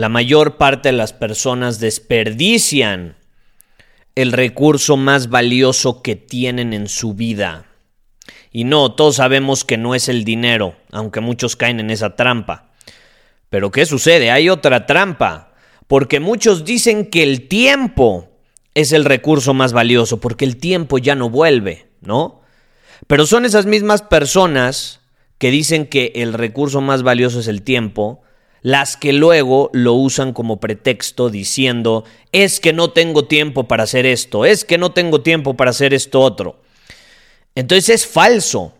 La mayor parte de las personas desperdician el recurso más valioso que tienen en su vida. Y no, todos sabemos que no es el dinero, aunque muchos caen en esa trampa. Pero ¿qué sucede? Hay otra trampa, porque muchos dicen que el tiempo es el recurso más valioso, porque el tiempo ya no vuelve, ¿no? Pero son esas mismas personas que dicen que el recurso más valioso es el tiempo, las que luego lo usan como pretexto diciendo, es que no tengo tiempo para hacer esto, es que no tengo tiempo para hacer esto otro. Entonces es falso.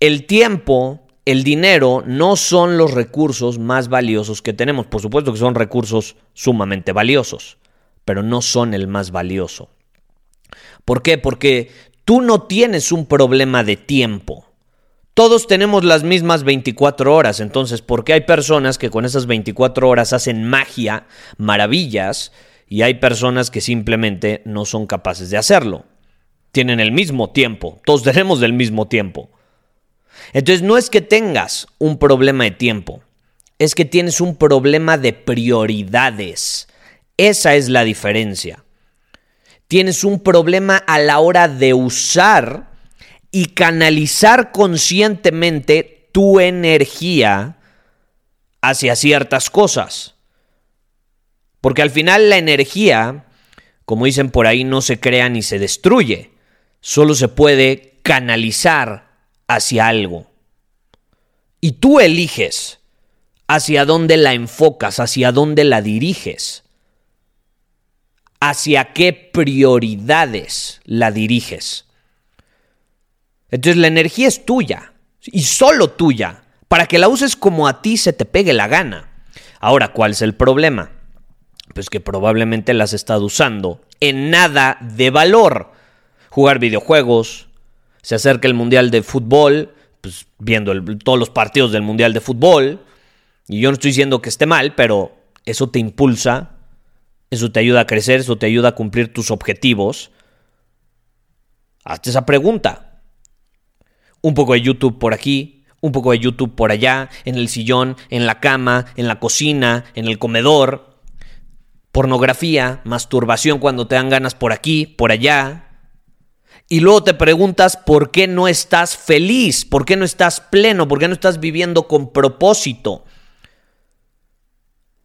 El tiempo, el dinero, no son los recursos más valiosos que tenemos. Por supuesto que son recursos sumamente valiosos, pero no son el más valioso. ¿Por qué? Porque tú no tienes un problema de tiempo. Todos tenemos las mismas 24 horas, entonces, ¿por qué hay personas que con esas 24 horas hacen magia, maravillas, y hay personas que simplemente no son capaces de hacerlo? Tienen el mismo tiempo, todos tenemos el mismo tiempo. Entonces, no es que tengas un problema de tiempo, es que tienes un problema de prioridades. Esa es la diferencia. Tienes un problema a la hora de usar y canalizar conscientemente tu energía hacia ciertas cosas. Porque al final la energía, como dicen por ahí, no se crea ni se destruye, solo se puede canalizar hacia algo. Y tú eliges hacia dónde la enfocas, hacia dónde la diriges, hacia qué prioridades la diriges. Entonces la energía es tuya y solo tuya, para que la uses como a ti se te pegue la gana. Ahora, ¿cuál es el problema? Pues que probablemente la has estado usando en nada de valor. Jugar videojuegos, se acerca el Mundial de Fútbol, pues viendo todos los partidos del Mundial de Fútbol, y yo no estoy diciendo que esté mal, pero eso te impulsa, eso te ayuda a crecer, eso te ayuda a cumplir tus objetivos. Hazte esa pregunta un poco de YouTube por aquí, un poco de YouTube por allá, en el sillón, en la cama, en la cocina, en el comedor. Pornografía, masturbación cuando te dan ganas por aquí, por allá. Y luego te preguntas por qué no estás feliz, por qué no estás pleno, por qué no estás viviendo con propósito.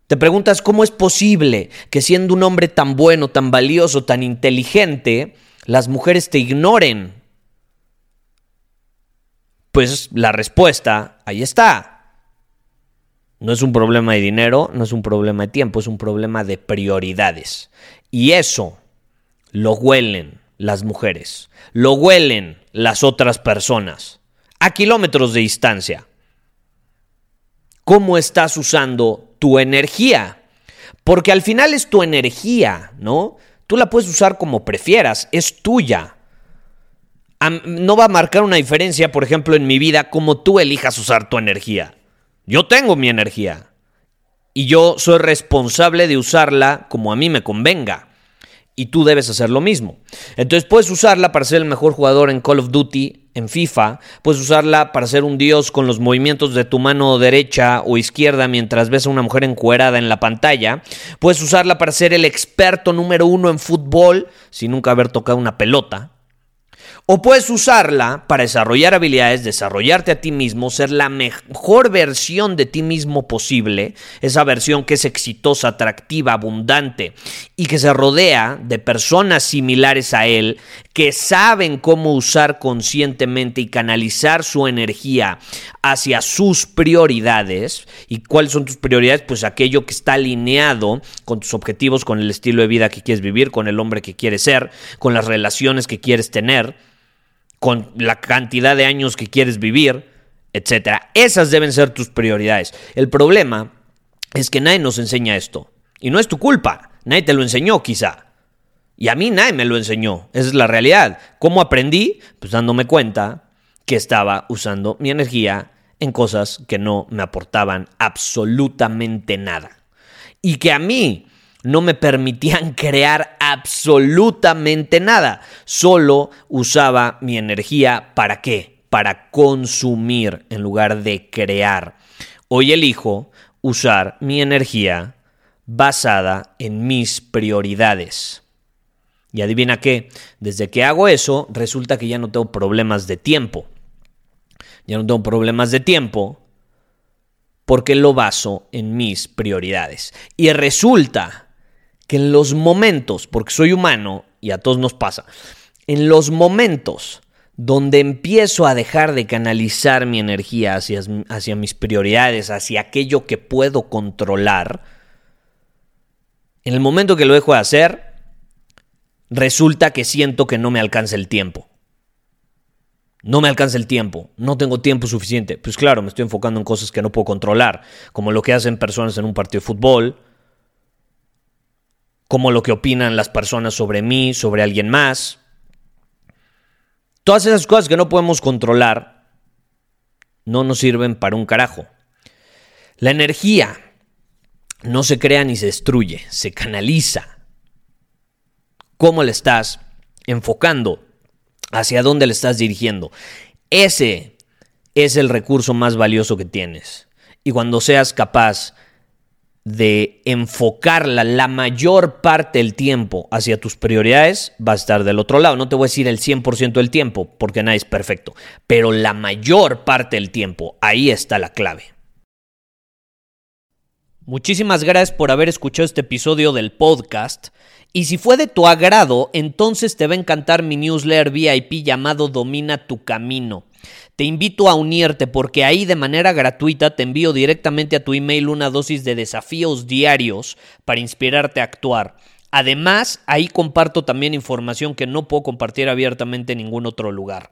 Te preguntas cómo es posible que siendo un hombre tan bueno, tan valioso, tan inteligente, las mujeres te ignoren, pues la respuesta ahí está. No es un problema de dinero, no es un problema de tiempo, es un problema de prioridades. Y eso lo huelen las mujeres, lo huelen las otras personas, a kilómetros de distancia. ¿Cómo estás usando tu energía? Porque al final es tu energía, ¿no? Tú la puedes usar como prefieras, es tuya no va a marcar una diferencia, por ejemplo, en mi vida, como tú elijas usar tu energía. Yo tengo mi energía y yo soy responsable de usarla como a mí me convenga. Y tú debes hacer lo mismo. Entonces puedes usarla para ser el mejor jugador en Call of Duty, en FIFA. Puedes usarla para ser un dios con los movimientos de tu mano derecha o izquierda mientras ves a una mujer encuerada en la pantalla. Puedes usarla para ser el experto número uno en fútbol sin nunca haber tocado una pelota. O puedes usarla para desarrollar habilidades, desarrollarte a ti mismo, ser la mejor versión de ti mismo posible, esa versión que es exitosa, atractiva, abundante y que se rodea de personas similares a él, que saben cómo usar conscientemente y canalizar su energía hacia sus prioridades. ¿Y cuáles son tus prioridades? Pues aquello que está alineado con tus objetivos, con el estilo de vida que quieres vivir, con el hombre que quieres ser, con las relaciones que quieres tener con la cantidad de años que quieres vivir, etc. Esas deben ser tus prioridades. El problema es que nadie nos enseña esto. Y no es tu culpa. Nadie te lo enseñó quizá. Y a mí nadie me lo enseñó. Esa es la realidad. ¿Cómo aprendí? Pues dándome cuenta que estaba usando mi energía en cosas que no me aportaban absolutamente nada. Y que a mí no me permitían crear absolutamente nada. Solo usaba mi energía para qué? Para consumir en lugar de crear. Hoy elijo usar mi energía basada en mis prioridades. Y adivina qué, desde que hago eso, resulta que ya no tengo problemas de tiempo. Ya no tengo problemas de tiempo porque lo baso en mis prioridades. Y resulta que en los momentos, porque soy humano y a todos nos pasa, en los momentos donde empiezo a dejar de canalizar mi energía hacia, hacia mis prioridades, hacia aquello que puedo controlar, en el momento que lo dejo de hacer, resulta que siento que no me alcanza el tiempo. No me alcanza el tiempo, no tengo tiempo suficiente. Pues claro, me estoy enfocando en cosas que no puedo controlar, como lo que hacen personas en un partido de fútbol, como lo que opinan las personas sobre mí, sobre alguien más. Todas esas cosas que no podemos controlar no nos sirven para un carajo. La energía no se crea ni se destruye, se canaliza. ¿Cómo le estás enfocando? ¿Hacia dónde le estás dirigiendo? Ese es el recurso más valioso que tienes. Y cuando seas capaz de enfocarla la mayor parte del tiempo hacia tus prioridades, va a estar del otro lado. No te voy a decir el 100% del tiempo, porque nadie es perfecto, pero la mayor parte del tiempo, ahí está la clave. Muchísimas gracias por haber escuchado este episodio del podcast. Y si fue de tu agrado, entonces te va a encantar mi newsletter VIP llamado Domina tu Camino. Te invito a unirte porque ahí de manera gratuita te envío directamente a tu email una dosis de desafíos diarios para inspirarte a actuar. Además, ahí comparto también información que no puedo compartir abiertamente en ningún otro lugar.